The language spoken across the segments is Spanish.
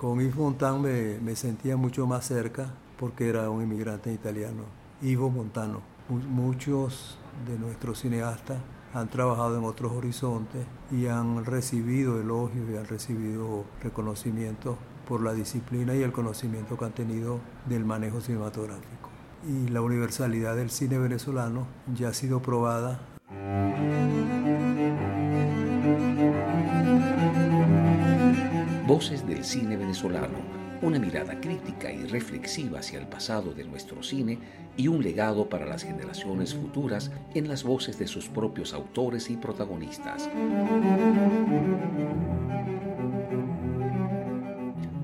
Con Yves Montand me, me sentía mucho más cerca porque era un inmigrante italiano, Ivo Montano. Muchos de nuestros cineastas han trabajado en otros horizontes y han recibido elogios y han recibido reconocimientos por la disciplina y el conocimiento que han tenido del manejo cinematográfico. Y la universalidad del cine venezolano ya ha sido probada. Voces del cine venezolano una mirada crítica y reflexiva hacia el pasado de nuestro cine y un legado para las generaciones futuras en las voces de sus propios autores y protagonistas.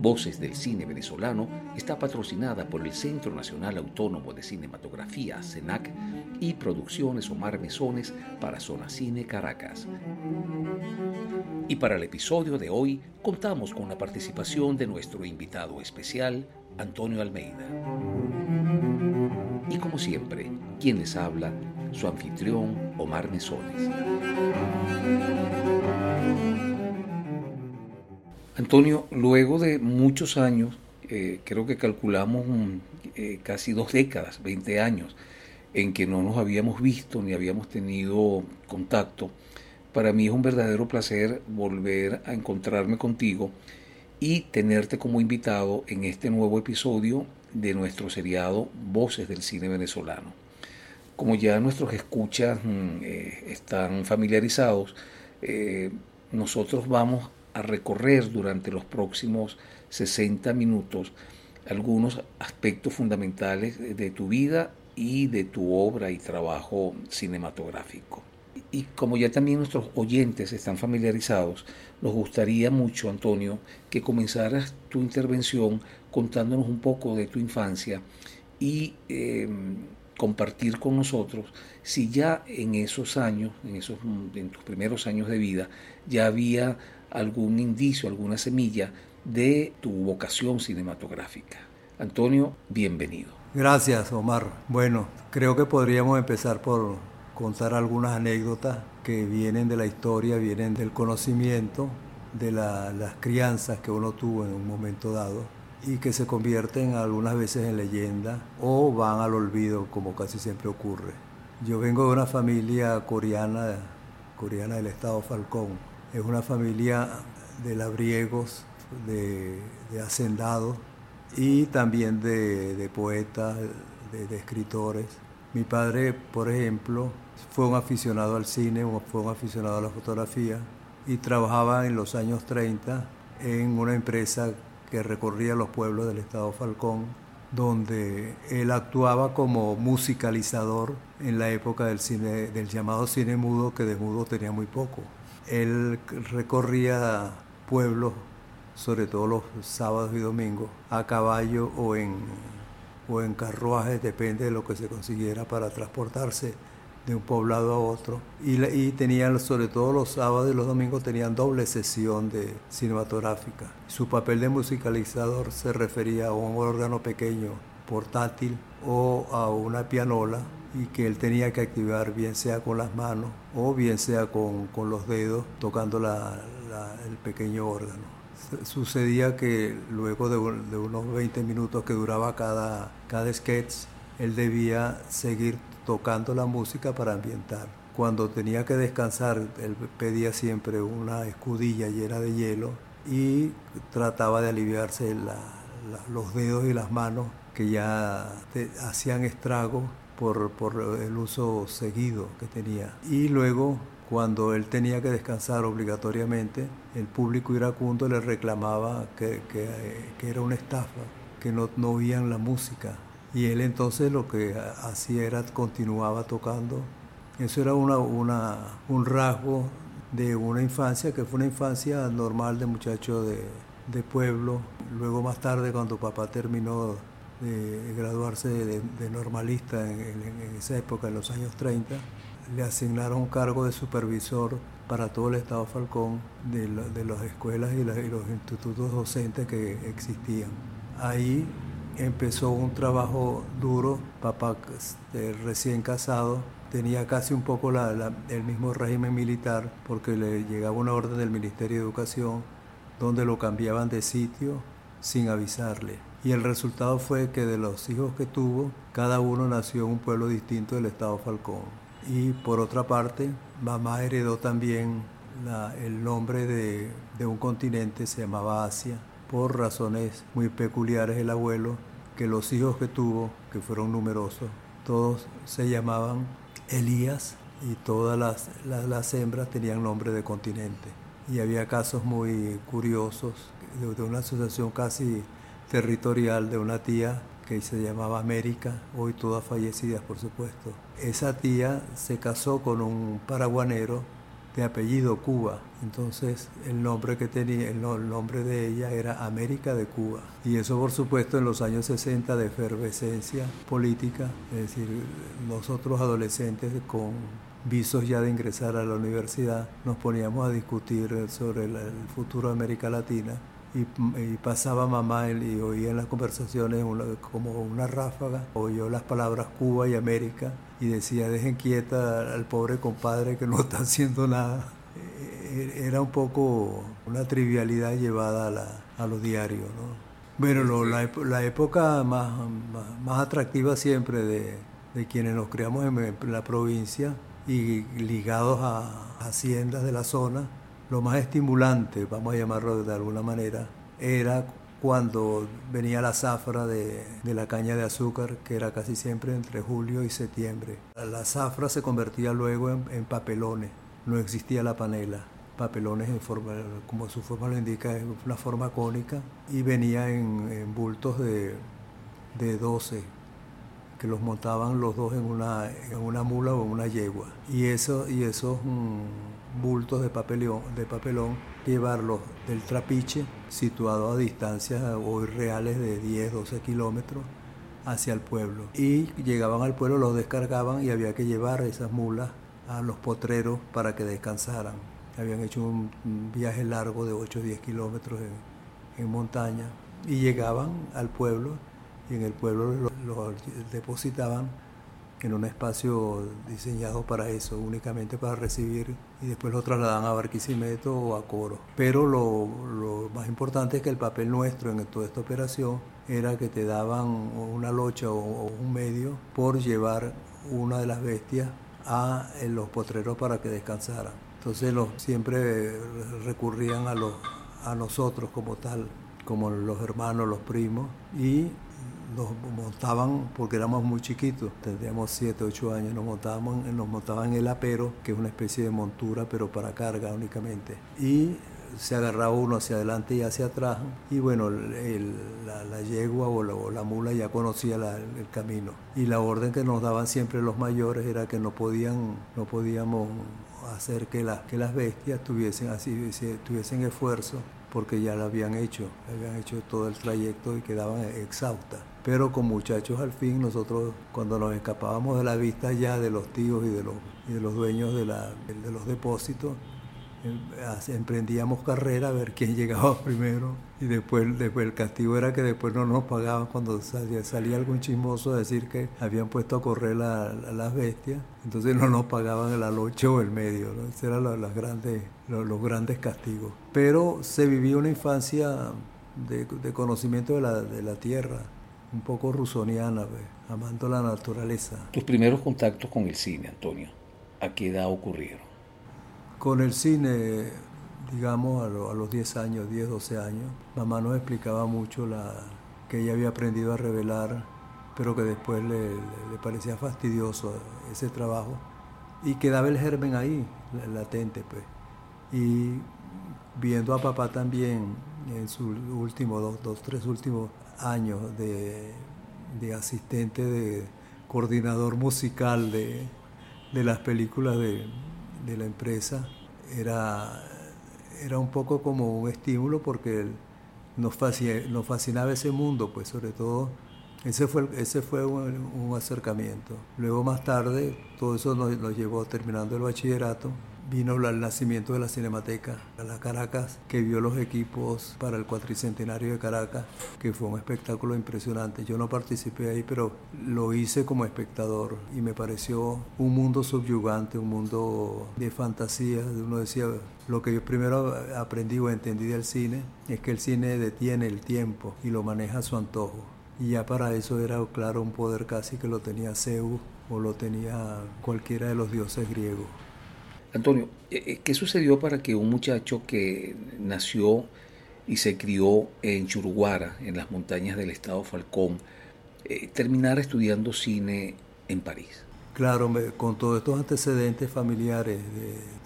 Voces del Cine Venezolano está patrocinada por el Centro Nacional Autónomo de Cinematografía, CENAC, y Producciones Omar Mesones para Zona Cine Caracas. Y para el episodio de hoy contamos con la participación de nuestro invitado especial, Antonio Almeida. Y como siempre, quien les habla, su anfitrión, Omar Mesones. Antonio, luego de muchos años, eh, creo que calculamos eh, casi dos décadas, 20 años, en que no nos habíamos visto ni habíamos tenido contacto, para mí es un verdadero placer volver a encontrarme contigo y tenerte como invitado en este nuevo episodio de nuestro seriado Voces del Cine Venezolano. Como ya nuestros escuchas mm, eh, están familiarizados, nosotros vamos a recorrer durante los próximos 60 minutos algunos aspectos fundamentales de tu vida y de tu obra y trabajo cinematográfico. Y como ya también nuestros oyentes están familiarizados, nos gustaría mucho, Antonio, que comenzaras tu intervención contándonos un poco de tu infancia y em, compartir con nosotros si ya en esos años, en, esos, en tus primeros años de vida, ya había algún indicio, alguna semilla de tu vocación cinematográfica. Antonio, bienvenido. Gracias, Omar. Bueno, creo que podríamos empezar por contar algunas anécdotas que vienen de la historia, vienen del conocimiento, de las crianzas que uno tuvo en un momento dado y que se convierten algunas veces en leyenda o van al olvido como casi siempre ocurre. Yo vengo de una familia coreana, coreana del estado Falcón, es una familia de labriegos, de, hacendados y también de, poetas, de, escritores. Mi padre, por ejemplo, fue un aficionado al cine, fue un aficionado a la fotografía y trabajaba en los años 30 en una empresa que recorría los pueblos del estado Falcón, donde él actuaba como musicalizador en la época del cine, del llamado cine mudo, que de mudo tenía muy poco. Él recorría pueblos, sobre todo los sábados y domingos, a caballo o en, o en carruajes, depende de lo que se consiguiera para transportarse de un poblado a otro. Y, tenían, sobre todo los sábados y los domingos, tenían doble sesión de cinematográfica. Su papel de musicalizador se refería a un órgano pequeño, portátil, o a una pianola y que él tenía que activar bien sea con las manos o bien sea con, los dedos tocando el pequeño órgano. Sucedía que luego de, unos 20 minutos que duraba cada, cada sketch, él debía seguir tocando la música para ambientar. Cuando tenía que descansar, él pedía siempre una escudilla llena de hielo y trataba de aliviarse los dedos y las manos que ya hacían estragos por, el uso seguido que tenía. Y luego, cuando él tenía que descansar obligatoriamente, el público iracundo le reclamaba que, era una estafa, que no, no oían la música. Y él entonces lo que hacía era continuaba tocando. Eso era una, una, un rasgo de una infancia que fue una infancia normal de muchacho de, de pueblo. Luego más tarde cuando papá terminó de graduarse de, normalista en, esa época, en los años 30, le asignaron un cargo de supervisor para todo el Estado Falcón de, las escuelas y, los institutos docentes que existían. Ahí empezó un trabajo duro, papá este, recién casado, tenía casi un poco el mismo régimen militar porque le llegaba una orden del Ministerio de Educación donde lo cambiaban de sitio sin avisarle. Y el resultado fue que de los hijos que tuvo, cada uno nació en un pueblo distinto del estado Falcón. Y por otra parte, mamá heredó también el nombre de, de un continente, se llamaba Asia, por razones muy peculiares el abuelo, que los hijos que tuvo, que fueron numerosos, todos se llamaban Elías y todas las, las, hembras tenían nombre de continente. Y había casos muy curiosos de, una asociación casi territorial de una tía que se llamaba América, hoy todas fallecidas por supuesto. Esa tía se casó con un paraguanero de apellido Cuba. Entonces el nombre que tenía, el, nombre de ella era América de Cuba. Y eso por supuesto en los años 60 de efervescencia política, es decir, nosotros adolescentes con visos ya de ingresar a la universidad, nos poníamos a discutir sobre el, futuro de América Latina y, pasaba mamá y oía en las conversaciones como una ráfaga, oyó las palabras Cuba y América y decía, dejen quieta al pobre compadre que no está haciendo nada. E, era un poco una trivialidad llevada a, la, a los diarios. ¿no? Bueno, la, la, época más, más, atractiva siempre de, de, quienes nos criamos en, la provincia y ligados a haciendas de la zona, lo más estimulante, vamos a llamarlo de alguna manera, era cuando venía la zafra de, la caña de azúcar, que era casi siempre entre julio y septiembre. La zafra se convertía luego en, papelones, no existía la panela. Papelones en forma, como su forma lo indica, en una forma cónica y venía en, bultos de, de 12 que los montaban los dos en una, en una mula o en una yegua. Y, eso, y mm, bultos de, papelón, de papelón, llevarlos del trapiche, situado a distancias hoy reales de 10, 12 kilómetros, hacia el pueblo. Y llegaban al pueblo, los descargaban y había que llevar esas mulas a los potreros para que descansaran. Habían hecho un viaje largo de 8 o 10 kilómetros en, montaña y llegaban al pueblo y en el pueblo lo, depositaban en un espacio diseñado para eso, únicamente para recibir y después lo trasladaban a Barquisimeto o a Coro. Pero lo, más importante es que el papel nuestro en toda esta operación era que te daban una locha o, un medio por llevar una de las bestias a los potreros para que descansaran. Entonces siempre recurrían a, los, a nosotros como tal, como los hermanos, los primos, y nos montaban, porque éramos muy chiquitos, tendríamos 7, 8 años, nos montaban, nos montaban el apero, que es una especie de montura, pero para carga únicamente. Y se agarraba uno hacia adelante y hacia atrás, y bueno, la, yegua o la, mula ya conocía el camino. Y la orden que nos daban siempre los mayores era que no, podían, no podíamos hacer que, que las bestias tuviesen, así, tuviesen esfuerzo porque ya lo habían hecho, habían hecho todo el trayecto y quedaban exhaustas. Pero con muchachos al fin, nosotros cuando nos escapábamos de la vista ya de los tíos y de los, de los dueños de, la, de los depósitos, Em, emprendíamos carrera a ver quién llegaba primero y después, después el castigo era que después no nos pagaban cuando salía, algún chismoso a decir que habían puesto a correr las bestias, entonces no nos pagaban el alocho o el medio, ¿no? esos eran los, grandes, los, grandes castigos. Pero se vivía una infancia de, conocimiento de la, de la tierra, un poco rusoniana, amando la naturaleza. Tus primeros contactos con el cine, Antonio, ¿a qué edad ocurrieron? Con el cine, digamos, a, los 10 años, 10, 12 años, mamá nos explicaba mucho la, que ella había aprendido a revelar, pero que después le, parecía fastidioso ese trabajo. Y quedaba el germen ahí, latente, pues. Y viendo a papá también en sus últimos, dos, dos tres últimos años de, asistente, de coordinador musical de, de las películas de, de la empresa era, era un poco como un estímulo porque nos, nos fascinaba ese mundo, pues sobre todo ese fue, ese fue un, acercamiento. Luego más tarde todo eso nos, llevó terminando el bachillerato, vino el nacimiento de la Cinemateca, a la Caracas, que vio los equipos para el cuatricentenario de Caracas, que fue un espectáculo impresionante. Yo no participé ahí, pero lo hice como espectador y me pareció un mundo subyugante, un mundo de fantasía. Uno decía, lo que yo primero aprendí o entendí del cine es que el cine detiene el tiempo y lo maneja a su antojo. Y ya para eso era, claro, un poder casi que lo tenía Zeus o lo tenía cualquiera de los dioses griegos. Antonio, eh, eh, ¿qué sucedió para que un muchacho que nació y se crió en Churuguara, en las montañas del estado Falcón, eh, terminara estudiando cine en París? Claro, con todos estos antecedentes familiares,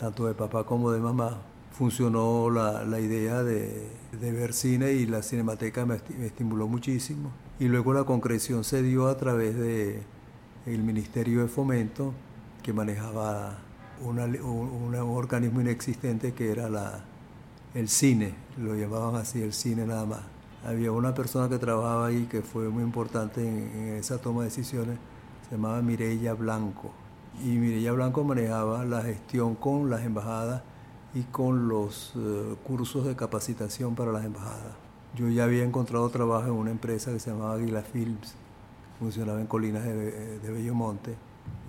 tanto de papá como de mamá, funcionó la, idea de, ver cine y la cinemateca me, me, estimuló muchísimo. Y luego la concreción se dio a través de el Ministerio de Fomento, que manejaba un, organismo inexistente que era la, el cine, lo llamaban así, el cine nada más. Había una persona que trabajaba ahí que fue muy importante en, esa toma de decisiones, se llamaba Mireya Blanco. Y Mireya Blanco manejaba la gestión con las embajadas y con los eh, cursos de capacitación para las embajadas. Yo ya había encontrado trabajo en una empresa que se llamaba Aguila Films, funcionaba en Colinas de, de Bellomonte,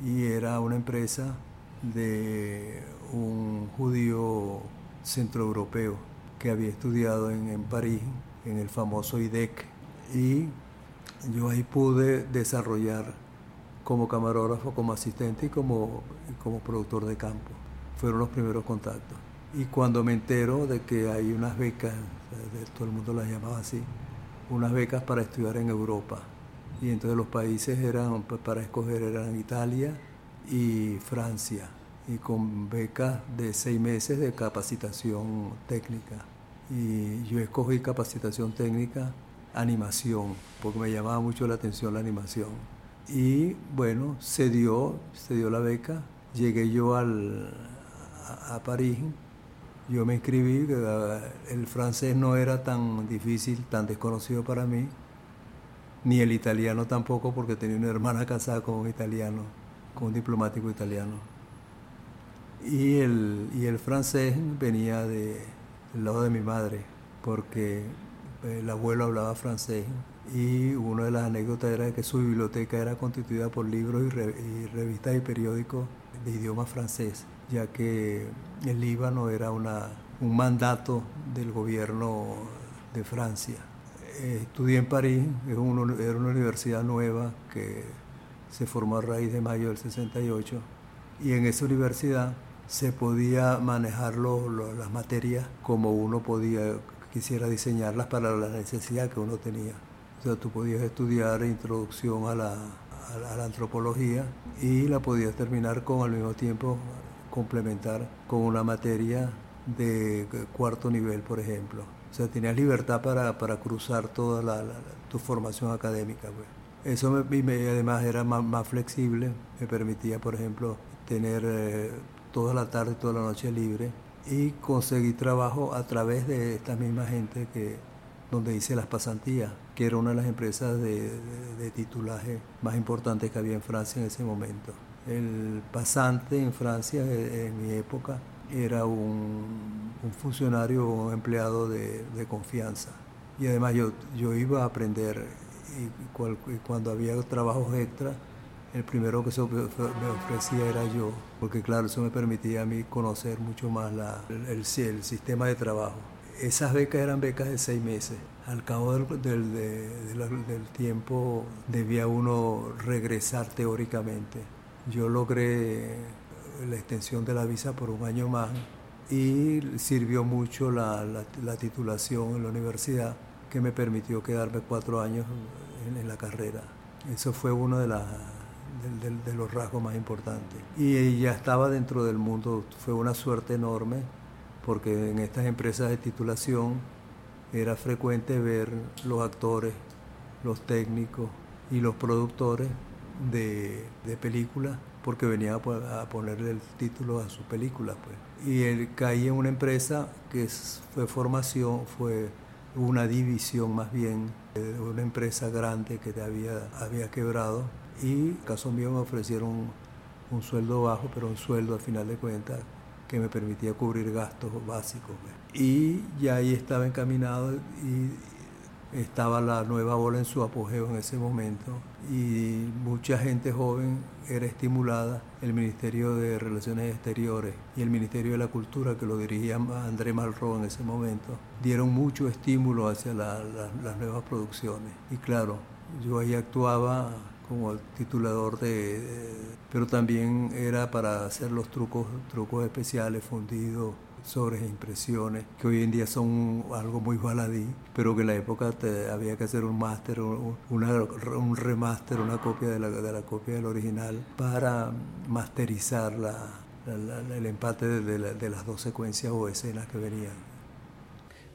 y era una empresa de un judío centroeuropeo que había estudiado en, París, en el famoso IDEC, y yo ahí pude desarrollar como camarógrafo, como asistente y como, como productor de campo. Fueron los primeros contactos. Y cuando me entero de que hay unas becas, todo el mundo las llamaba así, unas becas para estudiar en Europa. Y entonces los países eran, para escoger eran Italia, y Francia, y con becas de seis meses de capacitación técnica. Y yo escogí capacitación técnica, animación, porque me llamaba mucho la atención la animación. Y bueno, se dio, se dio la beca, llegué yo al, a, París, yo me inscribí, el francés no era tan difícil, tan desconocido para mí, ni el italiano tampoco, porque tenía una hermana casada con un italiano con un diplomático italiano. Y el, y el francés venía de, del lado de mi madre, porque el abuelo hablaba francés y una de las anécdotas era que su biblioteca era constituida por libros y, revistas y periódicos de idioma francés, ya que el Líbano era una, un mandato del gobierno de Francia. estudié en París, era una, era una universidad nueva que se formó a raíz de mayo del 68 y en esa universidad se podía manejar las materias como uno podía, quisiera diseñarlas para la necesidad que uno tenía. O sea, tú podías estudiar introducción a la, antropología y la podías terminar con al mismo tiempo complementar con una materia de cuarto nivel, por ejemplo. O sea, tenías libertad para, para cruzar toda la, tu formación académica. Pues. Eso me, además era más, flexible, me permitía, por ejemplo, tener eh, toda la tarde, toda la noche libre y conseguir trabajo a través de esta misma gente que donde hice las pasantías, que era una de las empresas de, titulaje más importantes que había en Francia en ese momento. El pasante en Francia eh, en mi época era un, funcionario o un empleado de, confianza. Y además yo, yo iba a aprender y, cuando había trabajos extra, el primero que se me ofrecía era yo, porque claro, eso me permitía a mí conocer mucho más la, el, el, sistema de trabajo. Esas becas eran becas de seis meses. Al cabo del, del, tiempo debía uno regresar teóricamente. Yo logré la extensión de la visa por un año más y sirvió mucho la, la titulación en la universidad que me permitió quedarme cuatro años en, la carrera. Eso fue uno de, los rasgos más importantes. Y ya estaba dentro del mundo, fue una suerte enorme, porque en estas empresas de titulación era frecuente ver los actores, los técnicos y los productores de, películas, porque venía a, ponerle el título a sus películas. Pues. Y él caí en una empresa que fue formación, fue una división más bien de una empresa grande que había, había quebrado y caso mío me ofrecieron un, sueldo bajo, pero un sueldo al final de cuentas que me permitía cubrir gastos básicos. Pues. Y ya ahí estaba encaminado y estaba la nueva bola en su apogeo en ese momento y mucha gente joven era estimulada, el Ministerio de Relaciones Exteriores y el Ministerio de la Cultura, que lo dirigía André Malraux en ese momento, dieron mucho estímulo hacia las nuevas producciones. Y claro, yo ahí actuaba como titulador de, pero también era para hacer los trucos, trucos especiales, fundidos, sobre impresiones, que hoy en día son algo muy baladí, pero que en la época había que hacer un máster, un remaster, una copia de la, de la copia del original para masterizar la, el empate de, de las dos secuencias o escenas que venían.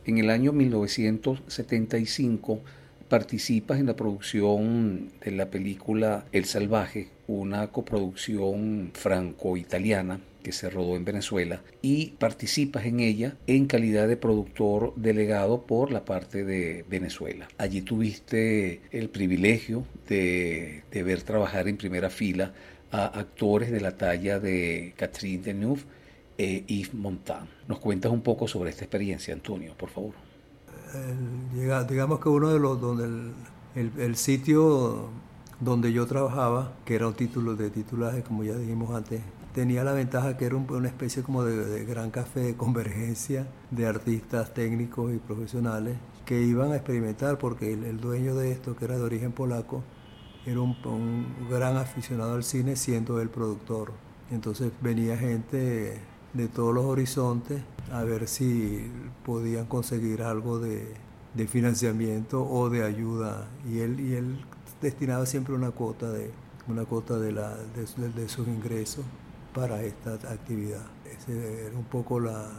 En el año 1975 participas en la producción de la película El Salvaje, una coproducción franco-italiana que se rodó en Venezuela y participas en ella en calidad de productor delegado por la parte de Venezuela. Allí tuviste el privilegio de, ver trabajar en primera fila a actores de la talla de Catherine Deneuve e Yves Montand. ¿Nos cuentas un poco sobre esta experiencia, Antonio, por favor? digamos que uno de los donde el, el, sitio donde yo trabajaba, que era un título de titulaje, como ya dijimos antes, tenía la ventaja que era una especie como de, gran café de convergencia de artistas técnicos y profesionales que iban a experimentar porque el, dueño de esto, que era de origen polaco, era un, gran aficionado al cine siendo el productor. Entonces venía gente de todos los horizontes a ver si podían conseguir algo de, financiamiento o de ayuda y él, y él destinaba siempre una cuota de una cuota de, la, de sus ingresos para esta actividad. Esa era un poco la,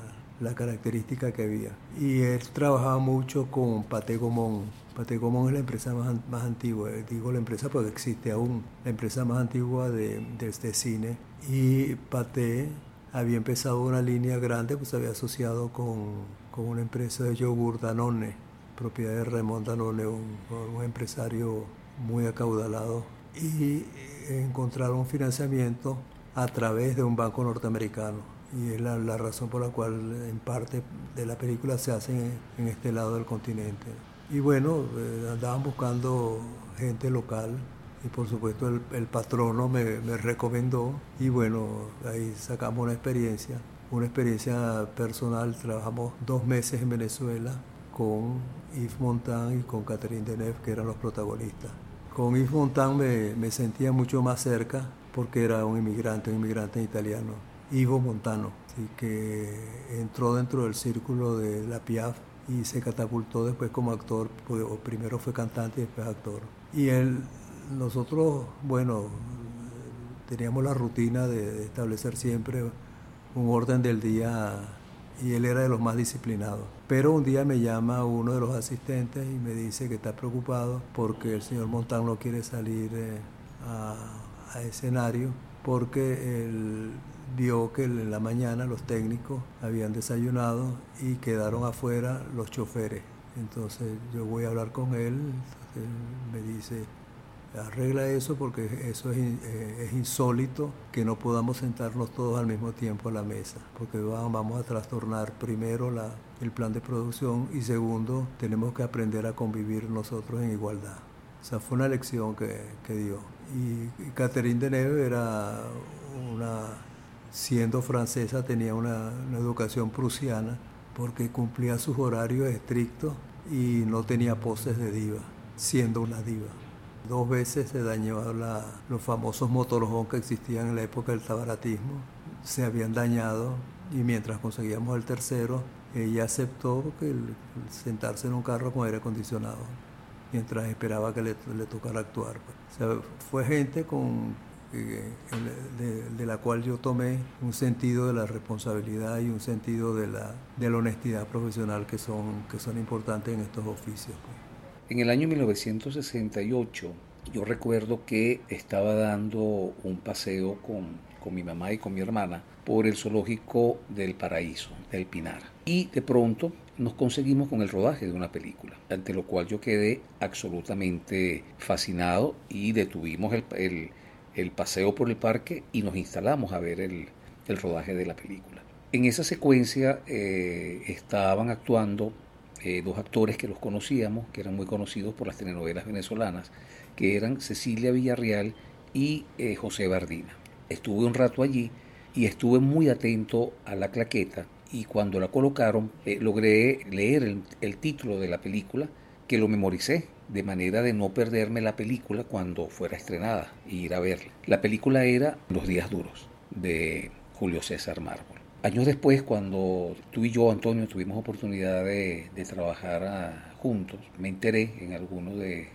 característica que había. Y él trabajaba mucho con Paté Gomón. Paté Gomón es la empresa más, antigua, eh, digo la empresa porque existe aún, la empresa más antigua de, este cine. Y Paté había empezado una línea grande, pues había asociado con, una empresa de yogur Danone, propiedad de Raymond Danone, un, un empresario muy acaudalado. Y encontraron financiamiento a través de un banco norteamericano. Y es la, razón por la cual en parte de la película se hace en, este lado del continente. Y bueno, eh, andaban buscando gente local y por supuesto el, patrono me, me, recomendó y bueno, ahí sacamos una experiencia, una experiencia personal. Trabajamos dos meses en Venezuela con Yves Montand y con Catherine Deneuve, que eran los protagonistas. Con Yves Montand me, me sentía mucho más cerca porque era un inmigrante, un inmigrante italiano, Ivo Montano, que entró dentro del círculo de la Piaf y se catapultó después como actor, pues, primero fue cantante y después actor. Y él, nosotros, bueno, teníamos la rutina de establecer siempre un orden del día y él era de los más disciplinados. Pero un día me llama uno de los asistentes y me dice que está preocupado porque el señor Montano no quiere salir eh, a a escenario porque él vio que en la mañana los técnicos habían desayunado y quedaron afuera los choferes. Entonces yo voy a hablar con él, él me dice, arregla eso porque eso eh, es, insólito que no podamos sentarnos todos al mismo tiempo a la mesa, porque vamos a trastornar primero la, el plan de producción y segundo tenemos que aprender a convivir nosotros en igualdad. O sea, fue una lección que, que dio. Y Catherine Deneuve era una, siendo francesa, tenía una, educación prusiana porque cumplía sus horarios estrictos y no tenía poses de diva, siendo una diva. Dos veces se dañó los famosos motorhomes que existían en la época del tabaratismo, se habían dañado y mientras conseguíamos el tercero, ella aceptó que sentarse en un carro con aire acondicionado mientras esperaba que le, tocara actuar. O sea, fue gente con, eh, de, la cual yo tomé un sentido de la responsabilidad y un sentido de la, de la honestidad profesional que son, que son importantes en estos oficios. Pues. En el año 1968 yo recuerdo que estaba dando un paseo con, con mi mamá y con mi hermana por el zoológico del Paraíso, del Pinar. Y de pronto nos conseguimos con el rodaje de una película, ante lo cual yo quedé absolutamente fascinado y detuvimos el, paseo por el parque y nos instalamos a ver el, rodaje de la película. En esa secuencia eh, estaban actuando eh, dos actores que los conocíamos, que eran muy conocidos por las telenovelas venezolanas, que eran Cecilia Villarreal y eh, José Bardina. Estuve un rato allí y estuve muy atento a la claqueta y cuando la colocaron logré leer el, título de la película que lo memoricé de manera de no perderme la película cuando fuera estrenada y ir a verla. La película era Los días duros de Julio César Mármol. Años después, cuando tú y yo, Antonio, tuvimos oportunidad de, trabajar ah, juntos, me enteré en alguno de,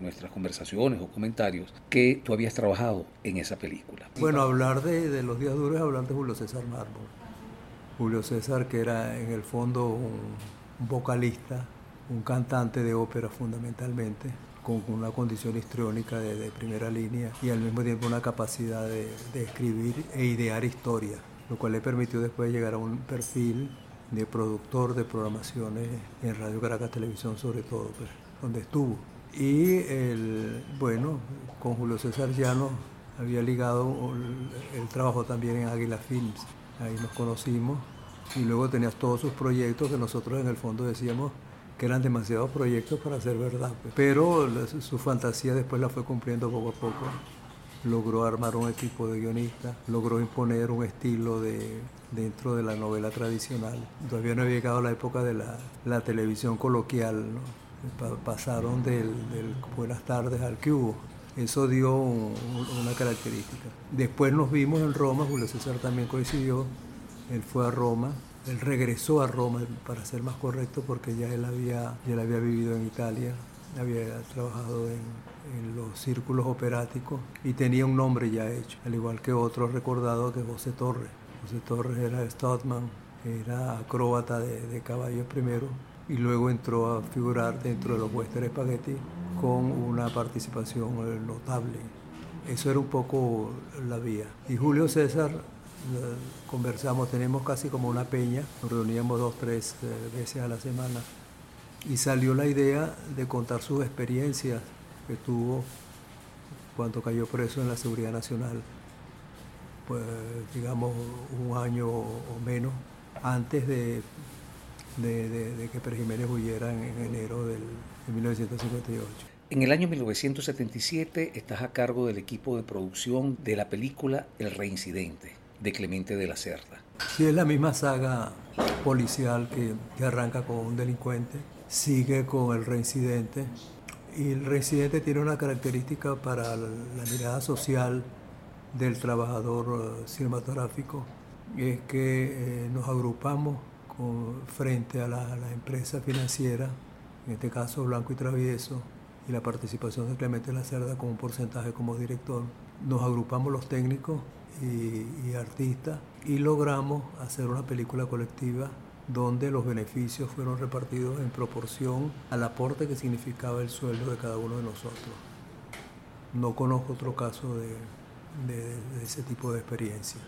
nuestras conversaciones o comentarios que tú habías trabajado en esa película. Bueno, hablar de, de Los días duros es hablar de Julio César Mármol. Julio César, que era en el fondo un vocalista un cantante de ópera fundamentalmente, con una condición histriónica de, primera línea y al mismo tiempo una capacidad de, escribir e idear historia, lo cual le permitió después llegar a un perfil de productor de programaciones en Radio Caracas Televisión sobre todo, pues, donde estuvo. Y el, bueno, con Julio César Llano había ligado el trabajo también en Águila Films, ahí nos conocimos y luego tenías todos sus proyectos que nosotros en el fondo decíamos que eran demasiados proyectos para ser verdad. Pues. Pero su fantasía después la fue cumpliendo poco a poco. Logró armar un equipo de guionistas, logró imponer un estilo de, dentro de la novela tradicional. Todavía no había llegado la época de la, televisión coloquial, pasaron del, buenas tardes al que hubo. Eso dio una característica. Después nos vimos en Roma, Julio César también coincidió, él fue a Roma él regresó a Roma, para ser más correcto, porque ya él había, él había vivido en Italia, había trabajado en, los círculos operáticos y tenía un nombre ya hecho, al igual que otro recordado que José Torres. José Torres era Stotman, era acróbata de, caballos primero y luego entró a figurar dentro de los Western Spaghetti con una participación notable. Eso era un poco la vía. Y Julio César conversamos, tenemos casi como una peña, nos reuníamos dos, tres eh, veces a la semana y salió la idea de contar sus experiencias que tuvo cuando cayó preso en la Seguridad Nacional, pues digamos un año o menos antes de, de, que Pérez huyera en, enero del, de 1958. En el año 1977 estás a cargo del equipo de producción de la película El Reincidente de Clemente de la Cerda. Sí, es la misma saga policial que, arranca con un delincuente, sigue con el reincidente y el reincidente tiene una característica para la, mirada social del trabajador eh, cinematográfico, es que eh, nos agrupamos frente a la, empresa financiera, en este caso Blanco y Travieso, y la participación de Clemente de la Cerda con un porcentaje como director. Nos agrupamos los técnicos y, artistas y logramos hacer una película colectiva donde los beneficios fueron repartidos en proporción al aporte que significaba el sueldo de cada uno de nosotros. No conozco otro caso de, ese tipo de experiencia.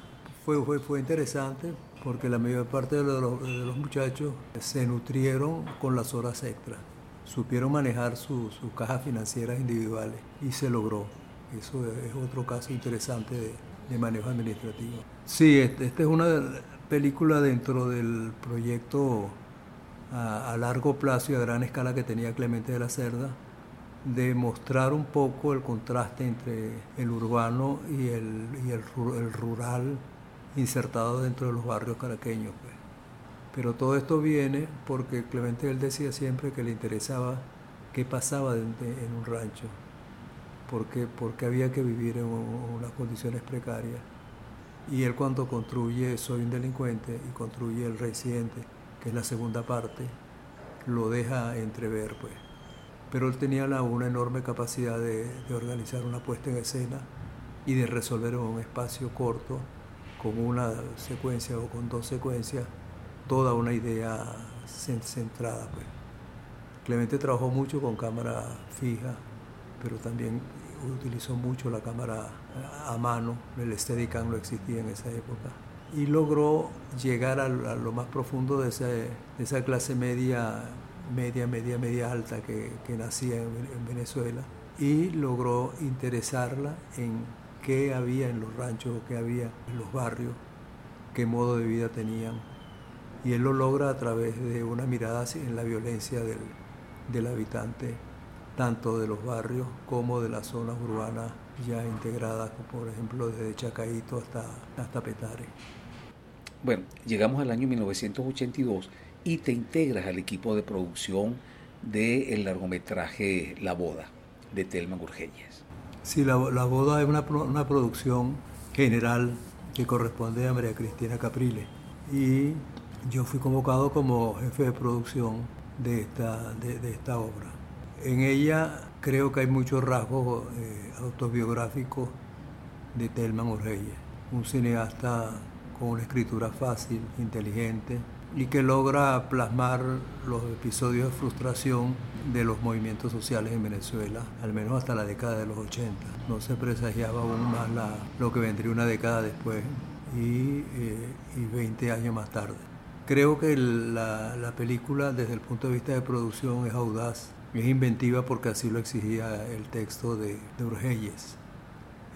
Fue, fue, fue, interesante porque la mayor parte de los, muchachos se nutrieron con las horas extras, supieron manejar sus cajas financieras individuales y se logró. Eso es otro caso interesante de, manejo administrativo. Sí, esta este es una película dentro del proyecto a, largo plazo y a gran escala que tenía Clemente de la Cerda, de mostrar un poco el contraste entre el urbano y el, el, rural insertado dentro de los barrios caraqueños. Pues. Pero todo esto viene porque Clemente él decía siempre que le interesaba qué pasaba en un rancho, porque, porque había que vivir en unas condiciones precarias. Y él cuando construye Soy un delincuente y construye El residente, que es la segunda parte, lo deja entrever, pues. Pero él tenía una enorme capacidad de, organizar una puesta en escena y de resolver en un espacio corto, con una secuencia o con dos secuencias, toda una idea centrada, pues. Clemente trabajó mucho con cámara fija, pero también utilizó mucho la cámara a mano, el Steadicam no existía en esa época, y logró llegar a, lo más profundo de, esa clase media, media, media, media alta que, nacía en, Venezuela, y logró interesarla en qué había en los ranchos, qué había en los barrios, qué modo de vida tenían. Y él lo logra a través de una mirada en la violencia del, del habitante, tanto de los barrios como de las zonas urbanas ya integradas, por ejemplo desde Chacaito hasta, hasta Petare. Bueno, llegamos al año 1982 y te integras al equipo de producción del largometraje La Boda de Telma Urgelles. Sí, la, Boda es una, una, producción general que corresponde a María Cristina Caprile y yo fui convocado como jefe de producción de esta, de, esta obra. En ella creo que hay muchos rasgos eh, autobiográficos de Telman Urgelles, un cineasta con una escritura fácil, inteligente, y que logra plasmar los episodios de frustración de los movimientos sociales en Venezuela, al menos hasta la década de los 80. No se presagiaba aún más la, lo que vendría una década después y, eh, y 20 años más tarde. Creo que la, la, película desde el punto de vista de producción es audaz, es inventiva porque así lo exigía el texto de, de Urgelles.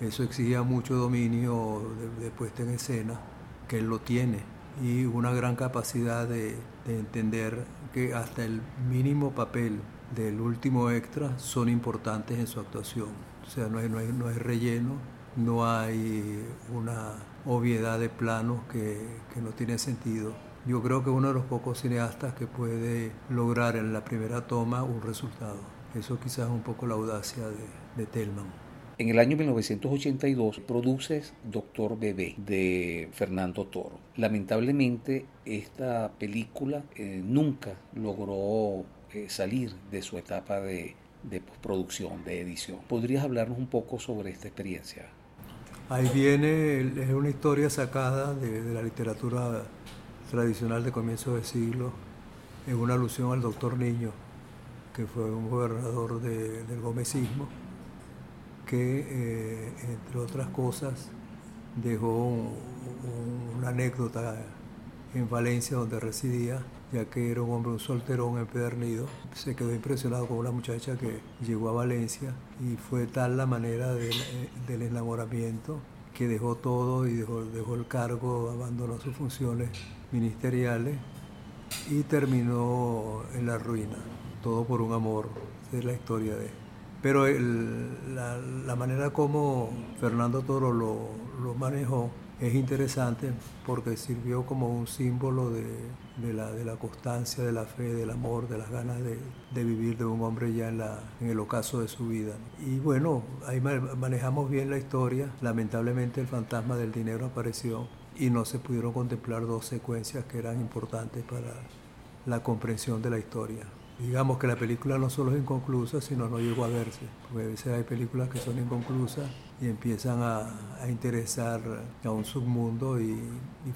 Eso exigía mucho dominio de, de puesta en escena, que él lo tiene y una gran capacidad de, entender que hasta el mínimo papel del último extra son importantes en su actuación. O sea, no hay, no hay, no hay relleno, no hay una obviedad de planos que, que, no tiene sentido. Yo creo que uno de los pocos cineastas que puede lograr en la primera toma un resultado. Eso quizás es un poco la audacia de, de Tellman. En el año 1982 produces Doctor Bebé de Fernando Toro. Lamentablemente esta película eh, nunca logró eh, salir de su etapa de, de postproducción, de edición. ¿Podrías hablarnos un poco sobre esta experiencia? Ahí viene, es una historia sacada de, la literatura tradicional de comienzo de siglo, es una alusión al doctor Niño, que fue un gobernador de, del gomecismo que, eh, entre otras cosas, dejó una anécdota en Valencia donde residía, ya que era un hombre, un solterón empedernido. Se quedó impresionado con una muchacha que llegó a Valencia y fue tal la manera del, eh, del enamoramiento que dejó todo y dejó, dejó el cargo, abandonó sus funciones ministeriales y terminó en la ruina. Todo por un amor, es la historia de él. Pero la, manera como Fernando Toro lo, manejó es interesante porque sirvió como un símbolo de, la, constancia, de la fe, del amor, de las ganas de, vivir de un hombre ya en, en, el ocaso de su vida. Y bueno, ahí manejamos bien la historia. Lamentablemente el fantasma del dinero apareció y no se pudieron contemplar dos secuencias que eran importantes para la comprensión de la historia digamos que la película no solo es inconclusa, sino no llegó a verse, porque a veces hay películas que son inconclusas y empiezan a, interesar a un submundo y,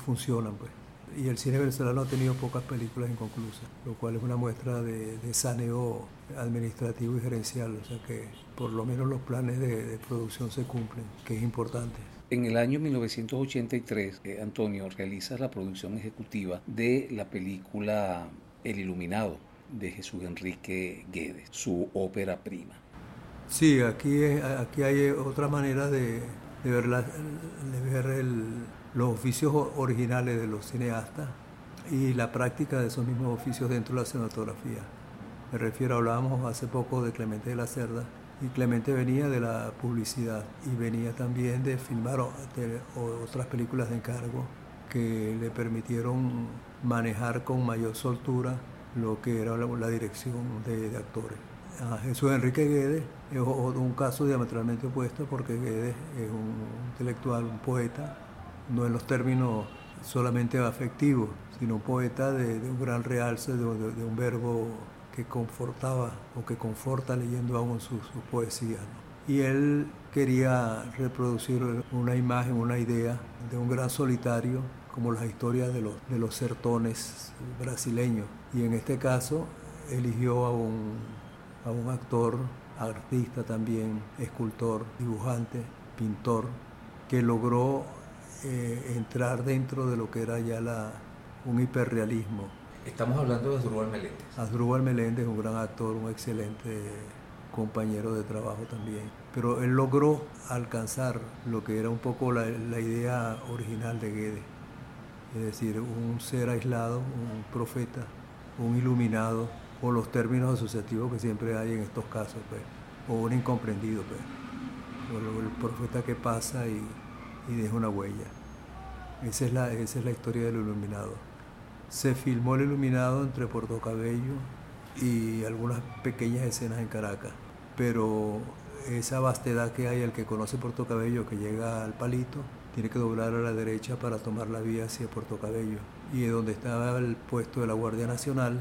funcionan pues. Y el cine venezolano ha tenido pocas películas inconclusas, lo cual es una muestra de, saneo administrativo y gerencial, o sea que por lo menos los planes de, producción se cumplen, que es importante. En el año 1983, eh, Antonio realiza la producción ejecutiva de la película El Iluminado, de Jesús Enrique Guedes, su ópera prima. Sí, aquí, aquí hay otra manera de, ver, de ver los oficios originales de los cineastas y la práctica de esos mismos oficios dentro de la cinematografía. Me refiero, hablábamos hace poco de Clemente de la Cerda, y Clemente venía de la publicidad y venía también de filmar otras películas de encargo que le permitieron manejar con mayor soltura lo que era la, dirección de, actores. Jesús Enrique Guedes es un caso diametralmente opuesto porque Guedes es un intelectual, un poeta, no en los términos solamente afectivos, sino un poeta de, un gran realce, de, un verbo que confortaba o que conforta leyendo aún sus, poesías. Y él quería reproducir una imagen, una idea de un gran solitario como las historias de los, de los sertones brasileños. Y en este caso eligió a un, a un actor, artista también, escultor, dibujante, pintor, que logró eh, entrar dentro de lo que era ya la, un hiperrealismo. Estamos hablando de Asdrúbal Meléndez. Asdrúbal Meléndez, un gran actor, un excelente compañero de trabajo también. Pero él logró alcanzar lo que era un poco la, la idea original de Guedes es decir, un ser aislado, un profeta, un iluminado, o los términos asociativos que siempre hay en estos casos, pues, o un incomprendido, pues, o el profeta que pasa y, y deja una huella. Esa es, la, esa es la historia del iluminado. Se filmó el iluminado entre Puerto Cabello y algunas pequeñas escenas en Caracas, pero esa vastedad que hay, el que conoce Puerto Cabello, que llega al palito, tiene que doblar a la derecha para tomar la vía hacia Puerto Cabello. Y donde estaba el puesto de la Guardia Nacional,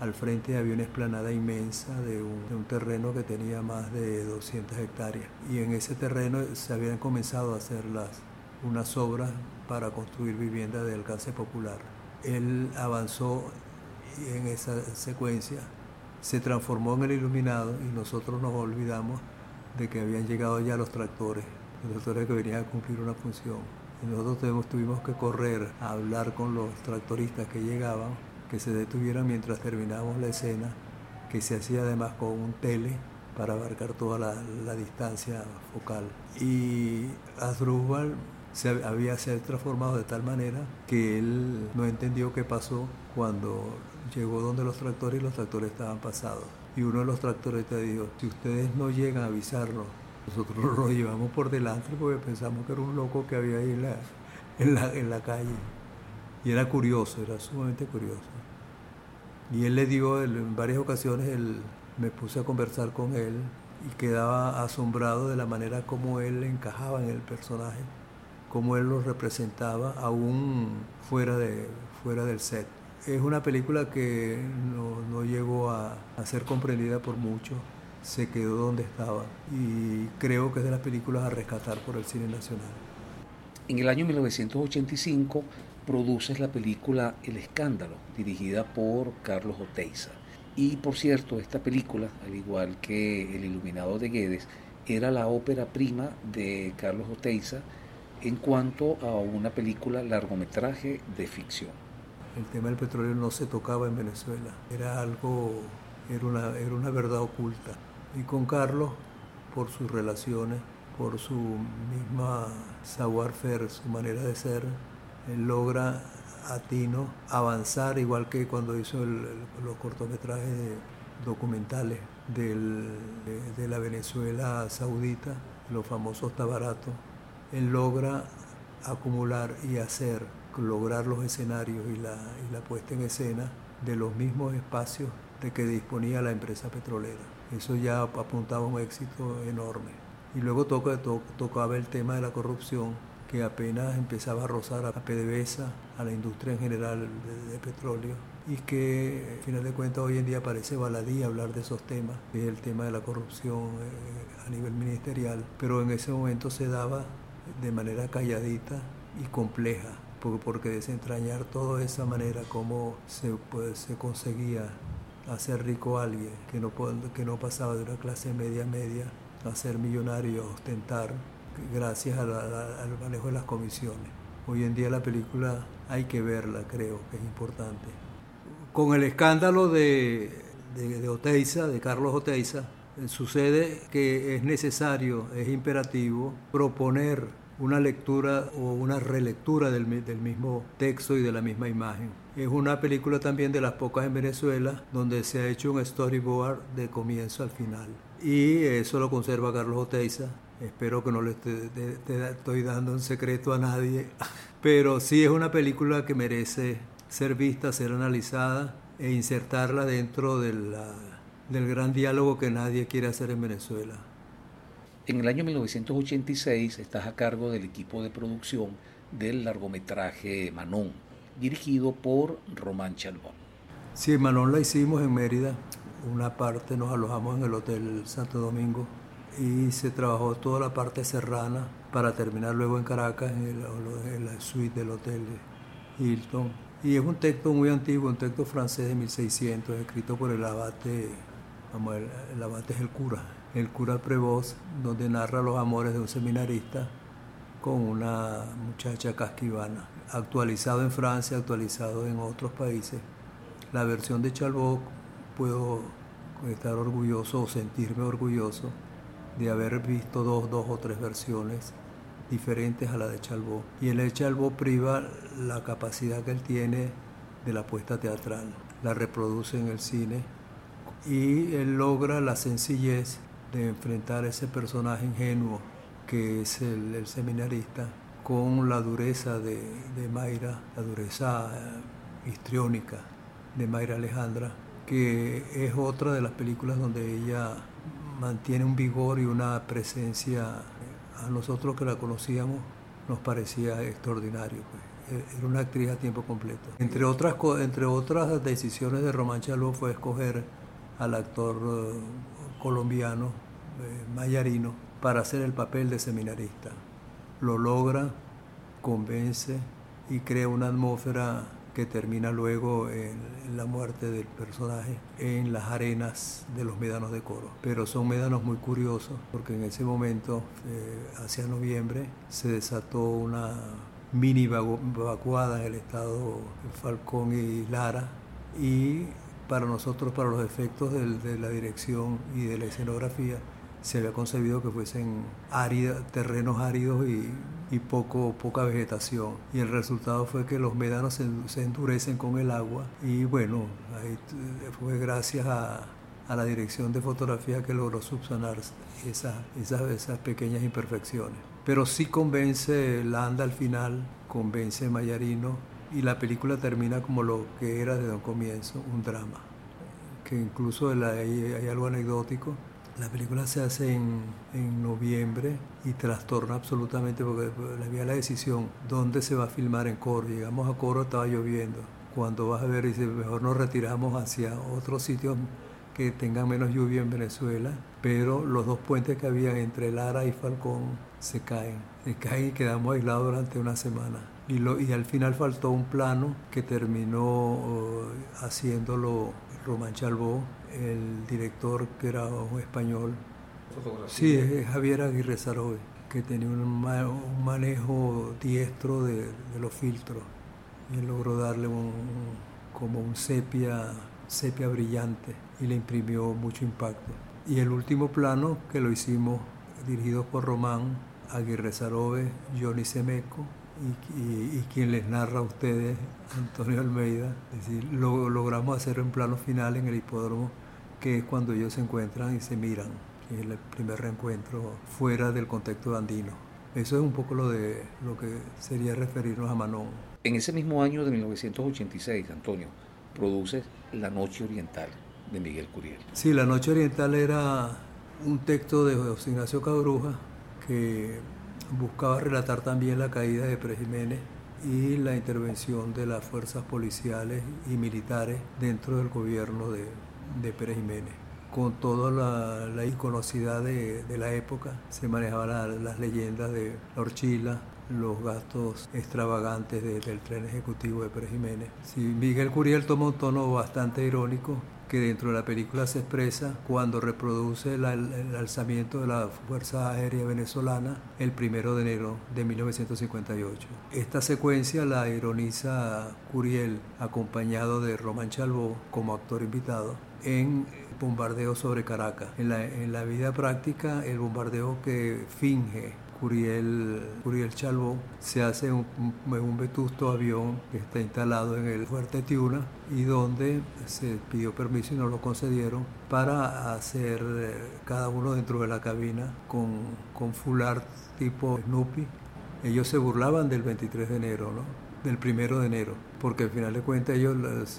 al frente había una esplanada inmensa de un, terreno que tenía más de 200 hectáreas. Y en ese terreno se habían comenzado a hacer las, unas obras para construir viviendas de alcance popular. Él avanzó en esa secuencia, se transformó en el iluminado y nosotros nos olvidamos de que habían llegado ya los tractores, los tractores que venían a cumplir una función. Y nosotros tuvimos que correr a hablar con los tractoristas que llegaban, que se detuvieran mientras terminábamos la escena, que se hacía además con un tele para abarcar toda la, distancia focal. Y Asdrúbal se había se transformado de tal manera que él no entendió qué pasó cuando llegó donde los tractores y los tractores estaban pasados y uno de los tractores te dijo, si ustedes no llegan a avisarnos, nosotros lo llevamos por delante porque pensamos que era un loco que había ahí en la, en la, calle. Y era curioso, era sumamente curioso. Y él le dio, en varias ocasiones, él, me puse a conversar con él y quedaba asombrado de la manera como él encajaba en el personaje, como él lo representaba aún fuera, de, fuera del set. Es una película que no, llegó a, ser comprendida por muchos, se quedó donde estaba y creo que es de las películas a rescatar por el cine nacional. En el año 1985 produces la película El Escándalo, dirigida por Carlos Oteiza. Y por cierto, esta película, al igual que El Iluminado de Guedes, era la ópera prima de Carlos Oteiza en cuanto a una película largometraje de ficción el tema del petróleo no se tocaba en Venezuela, era algo, era una, era una verdad oculta. Y con Carlos, por sus relaciones, por su misma savoir-faire, su manera de ser, él logra a Tino avanzar, igual que cuando hizo los cortometrajes documentales de, la Venezuela saudita, los famosos tabaratos, él logra acumular y hacer lograr los escenarios y la, puesta en escena de los mismos espacios de que disponía la empresa petrolera. Eso ya apuntaba un éxito enorme. Y luego toca, tocaba el tema de la corrupción, que apenas empezaba a rozar a PDVSA, a la industria en general de, petróleo, y que, al final de cuentas, hoy en día parece baladí hablar de esos temas, es el tema de la corrupción eh, a nivel ministerial, pero en ese momento se daba de manera calladita y compleja porque desentrañar toda esa manera como se, pues, se conseguía hacer rico a alguien que no, que no pasaba de una clase media media a ser millonario, a ostentar, gracias al manejo de las comisiones. Hoy en día la película hay que verla, creo que es importante. Con el escándalo de, de, Oteiza, de Carlos Oteiza, sucede que es necesario, es imperativo proponer una lectura o una relectura del, mismo texto y de la misma imagen. Es una película también de las pocas en Venezuela donde se ha hecho un storyboard de comienzo al final. Y eso lo conserva Carlos Oteiza. Espero que no le estoy dando un secreto a nadie. Pero sí es una película que merece ser vista, ser analizada e insertarla dentro del gran diálogo que nadie quiere hacer en Venezuela. En el año 1986 estás a cargo del equipo de producción del largometraje Manon, dirigido por Román Chalbón. Sí, Manon la hicimos en Mérida. Una parte nos alojamos en el Hotel Santo Domingo y se trabajó toda la parte serrana para terminar luego en Caracas, en, la suite del Hotel Hilton. Y es un texto muy antiguo, un texto francés de 1600, escrito por el abate, el, el abate es el cura, el cura Prevost, donde narra los amores de un seminarista con una muchacha casquivana, actualizado en Francia, actualizado en otros países. La versión de Chalbot puedo estar orgulloso o sentirme orgulloso de haber visto dos, dos o tres versiones diferentes a la de Chalbó. Y el de Chalbó priva la capacidad que él tiene de la puesta teatral, la reproduce en el cine y él logra la sencillez de enfrentar ese personaje ingenuo que es el, seminarista con la dureza de, de Mayra, la dureza eh, histriónica de Mayra Alejandra, que es otra de las películas donde ella mantiene un vigor y una presencia, a nosotros que la conocíamos nos parecía extraordinario. Pues. E-, era una actriz a tiempo completo. Entre otras, entre otras decisiones de Román Chaló fue escoger al actor eh, colombiano eh, Mayarino para hacer el papel de seminarista. Lo logra, convence y crea una atmósfera que termina luego en, la muerte del personaje en las arenas de los médanos de coro. Pero son médanos muy curiosos porque en ese momento, eh, hacia noviembre, se desató una mini evacuada en el estado Falcón y Lara y para nosotros, para los efectos de la dirección y de la escenografía, se había concebido que fuesen terrenos áridos y, poco, poca vegetación. Y el resultado fue que los médanos se, endurecen con el agua y bueno, ahí fue gracias a, la dirección de fotografía que logró subsanar esas, esas, esas pequeñas imperfecciones. Pero sí convence Landa al final, convence Mayarino y la película termina como lo que era desde un comienzo, un drama, que incluso hay, algo anecdótico. La película se hace en, en, noviembre y trastorna absolutamente porque había la decisión dónde se va a filmar en Coro. Llegamos a Coro, estaba lloviendo. Cuando vas a ver, dice, mejor nos retiramos hacia otros sitios que tengan menos lluvia en Venezuela, pero los dos puentes que había entre Lara y Falcón se caen. Se caen y quedamos aislados durante una semana y, al final faltó un plano que terminó eh, haciéndolo Román Chalbó, el director que era un español. Sí, es Javier Aguirre Sarobe, que tenía un, manejo diestro de, los filtros y logró darle un, como un sepia, sepia brillante y le imprimió mucho impacto. Y el último plano que lo hicimos dirigido por Román, Aguirre Sarobe, Johnny Semeco y, quien les narra a ustedes, Antonio Almeida. Es decir, lo, logramos hacer un plano final en el hipódromo, que es cuando ellos se encuentran y se miran, que es el primer reencuentro fuera del contexto andino. Eso es un poco lo de lo que sería referirnos a Manón. En ese mismo año de 1986, Antonio, produce La Noche Oriental de Miguel Curiel. Sí, La Noche Oriental era un texto de José Ignacio Cabruja que buscaba relatar también la caída de Pérez Jiménez y la intervención de las fuerzas policiales y militares dentro del gobierno de, de Pérez Jiménez. Con toda la, iconocidad de, la época, se manejaban las leyendas de la horchila, los gastos extravagantes del tren ejecutivo de Pérez Jiménez. Miguel Curiel toma un tono bastante irónico que dentro de la película se expresa cuando reproduce el, alzamiento de la Fuerza Aérea Venezolana el primero de enero de 1958. Esta secuencia la ironiza Curiel acompañado de Román Chalbó como actor invitado en bombardeo sobre Caracas. En la vida práctica, el bombardeo que finge Curiel, Curiel Chalbó se hace un, un, vetusto avión que está instalado en el fuerte Tiuna y donde se pidió permiso y no lo concedieron para hacer eh, cada uno dentro de la cabina con, con fular tipo Snoopy. Ellos se burlaban del 23 de enero, ¿no? del 1 de enero, porque al final de cuentas ellos,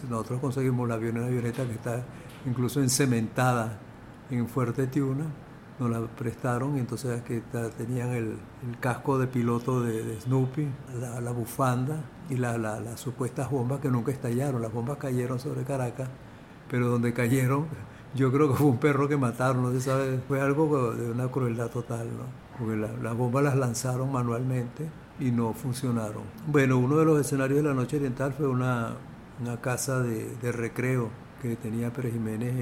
nosotros conseguimos la avioneta, avioneta que está incluso encementada en Fuerte Tiuna nos la prestaron y entonces que tenían el, casco de piloto de, Snoopy, la, bufanda y las supuestas bombas que nunca estallaron. Las bombas cayeron sobre Caracas, pero donde cayeron, yo creo que fue un perro que mataron, no se sabe, fue algo de una crueldad total, ¿no? porque las bombas las lanzaron manualmente y no funcionaron. Bueno, uno de los escenarios de la noche oriental fue una, casa de recreo que tenía Pérez Jiménez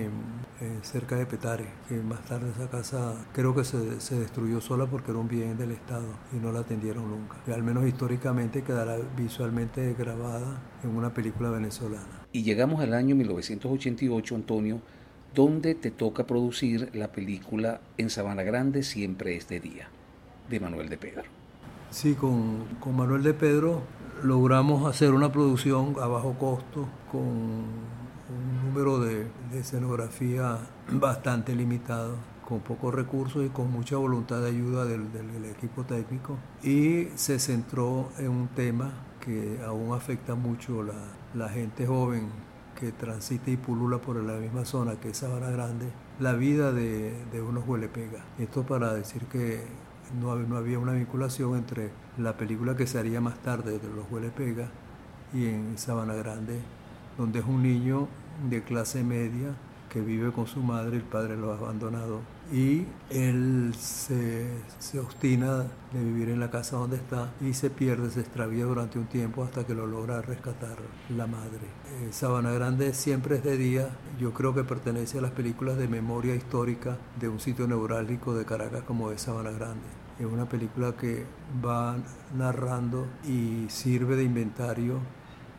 en, cerca de Petare, que más tarde esa casa creo que se, se, destruyó sola porque era un bien del Estado y no la atendieron nunca. Al menos históricamente quedará visualmente grabada en una película venezolana. Y llegamos al año 1988, Antonio, donde te toca producir la película En Sabana Grande siempre es de día, de Manuel de Pedro. Sí, con, con Manuel de Pedro logramos hacer una producción a bajo costo con número de, de escenografía bastante limitado con pocos recursos y con mucha voluntad de ayuda del, del, equipo técnico y se centró en un tema que aún afecta mucho la, la gente joven que transita y pulula por la misma zona que es Sabana Grande, la vida de, de unos huelepega. Esto para decir que no, no, había una vinculación entre la película que se haría más tarde de los huelepega y en Sabana Grande, donde es un niño de clase media que vive con su madre, el padre lo ha abandonado y él se, se, obstina de vivir en la casa donde está y se pierde, se extravía durante un tiempo hasta que lo logra rescatar la madre. Eh, Sabana Grande siempre es de día, yo creo que pertenece a las películas de memoria histórica de un sitio neurálgico de Caracas como es Sabana Grande. Es una película que va narrando y sirve de inventario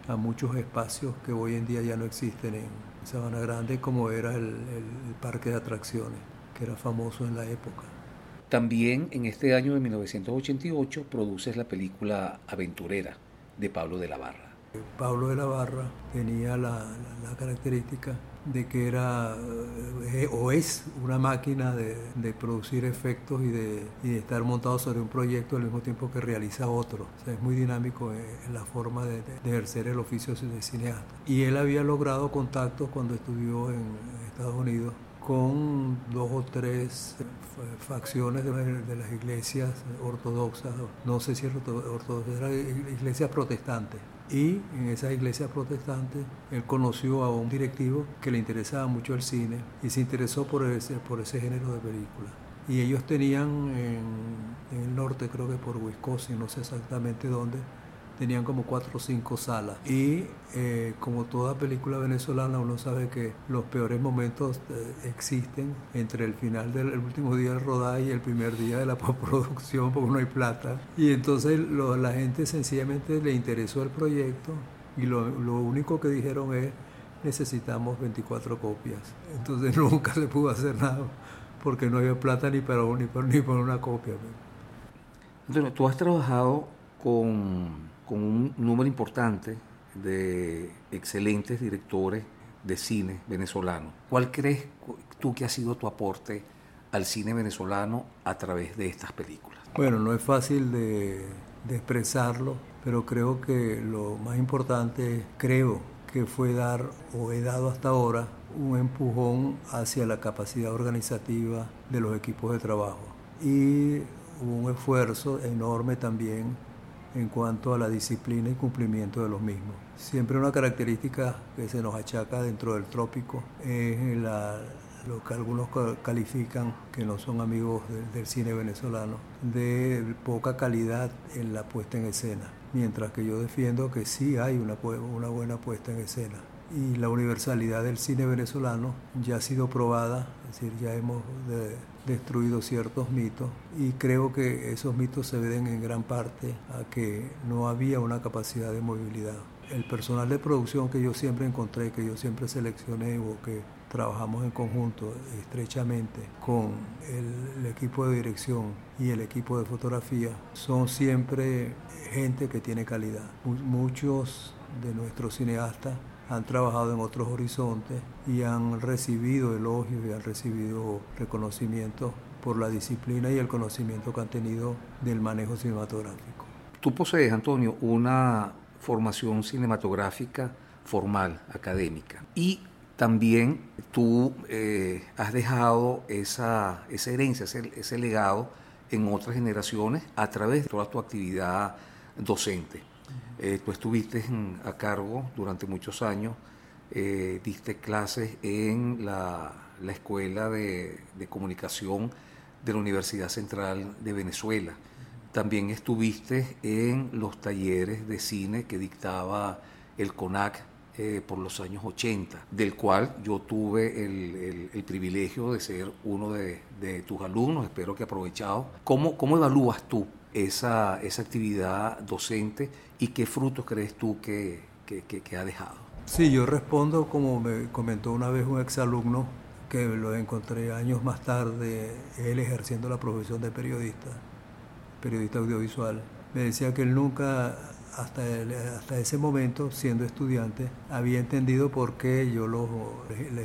a muchos espacios que hoy en día ya no existen en Sabana Grande como era el, parque de atracciones que era famoso en la época. También en este año de 1988 produces la película Aventurera de Pablo de la Barra. Pablo de la Barra tenía la, la, la característica de que era eh, o es una máquina de, de producir efectos y de, y de, estar montado sobre un proyecto al mismo tiempo que realiza otro. O sea, es muy dinámico en la forma de, ejercer el oficio de cineasta. Y él había logrado contactos cuando estudió en Estados Unidos con dos o tres facciones de, de las iglesias ortodoxas, no sé si ortodoxas, eran iglesias protestantes. Y en esas iglesias protestantes él conoció a un directivo que le interesaba mucho el cine y se interesó por ese, por ese género de películas. Y ellos tenían en, en el norte, creo que por Wisconsin, no sé exactamente dónde, tenían como cuatro o cinco salas. Y eh, como toda película venezolana, uno sabe que los peores momentos eh, existen entre el final del último día del rodaje y el primer día de la postproducción, porque no hay plata. Y entonces lo, la gente sencillamente le interesó el proyecto y lo, lo único que dijeron es necesitamos 24 copias. Entonces nunca se pudo hacer nada porque no había plata ni para, ni para, ni para una copia. Entonces, tú has trabajado con con un número importante de excelentes directores de cine venezolano. ¿Cuál crees tú que ha sido tu aporte al cine venezolano a través de estas películas? Bueno, no es fácil de, de expresarlo, pero creo que lo más importante, creo que fue dar, o he dado hasta ahora, un empujón hacia la capacidad organizativa de los equipos de trabajo. Y un esfuerzo enorme también en cuanto a la disciplina y cumplimiento de los mismos. Siempre una característica que se nos achaca dentro del trópico es la, lo que algunos califican, que no son amigos del, del cine venezolano, de poca calidad en la puesta en escena, mientras que yo defiendo que sí hay una, una buena puesta en escena y la universalidad del cine venezolano ya ha sido probada, es decir, ya hemos de, destruido ciertos mitos y creo que esos mitos se deben en gran parte a que no había una capacidad de movilidad. El personal de producción que yo siempre encontré, que yo siempre seleccioné o que trabajamos en conjunto estrechamente con el, el, equipo de dirección y el equipo de fotografía, son siempre gente que tiene calidad. Muchos de nuestros cineastas han trabajado en otros horizontes y han recibido elogios y han recibido reconocimientos por la disciplina y el conocimiento que han tenido del manejo cinematográfico. Tú posees, Antonio, una formación cinematográfica formal, académica, y también tú eh, has dejado esa, esa herencia, ese, ese legado en otras generaciones a través de toda tu actividad docente. Eh, tú estuviste en, a cargo durante muchos años, eh, diste clases en la, la Escuela de, de, Comunicación de la Universidad Central de Venezuela. También estuviste en los talleres de cine que dictaba el CONAC eh, por los años 80, del cual yo tuve el, el, el privilegio de ser uno de, de, tus alumnos, espero que aprovechado. ¿Cómo, cómo evalúas tú esa, esa actividad docente y qué frutos crees tú que, que, que, que ha dejado? Sí, yo respondo como me comentó una vez un exalumno que lo encontré años más tarde, él ejerciendo la profesión de periodista, periodista audiovisual, me decía que él nunca, hasta, hasta ese momento, siendo estudiante, había entendido por qué yo lo,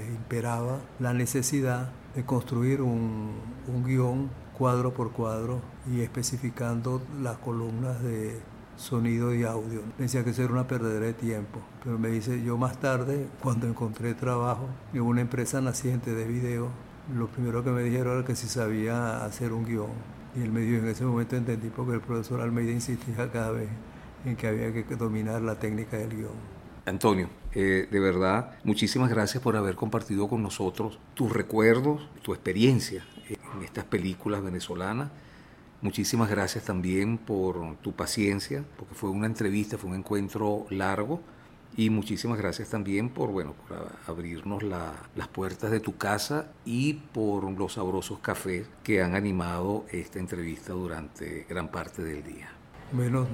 imperaba la necesidad de construir un, un guion cuadro por cuadro y especificando las columnas de sonido y audio. Decía que eso era una perdedera de tiempo, pero me dice, yo más tarde, cuando encontré trabajo en una empresa naciente de video, lo primero que me dijeron era que si sabía hacer un guion. Y él me dijo, en ese momento entendí porque el profesor Almeida insistía cada vez en que había que dominar la técnica del guion. Antonio, eh, de verdad, muchísimas gracias por haber compartido con nosotros tus recuerdos, tu experiencia en estas películas venezolanas Muchísimas gracias también por tu paciencia, porque fue una entrevista, fue un encuentro largo. Y muchísimas gracias también por, bueno, abrirnos las puertas de tu casa y por los sabrosos cafés que han animado esta entrevista durante gran parte del día. Bueno,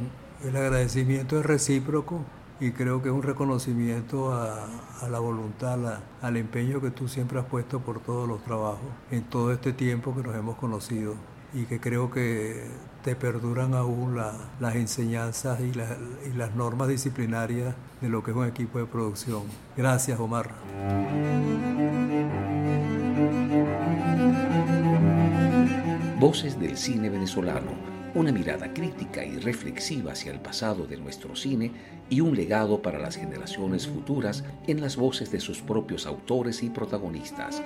el agradecimiento es recíproco y creo que es un reconocimiento a, la voluntad, al empeño que tú siempre has puesto por todos los trabajos en todo este tiempo que nos hemos conocido y que creo que te perduran aún las enseñanzas y, y las normas disciplinarias de lo que es un equipo de producción. Gracias, Omar. Voces del cine venezolano, una mirada crítica y reflexiva hacia el pasado de nuestro cine y un legado para las generaciones futuras en las voces de sus propios autores y protagonistas.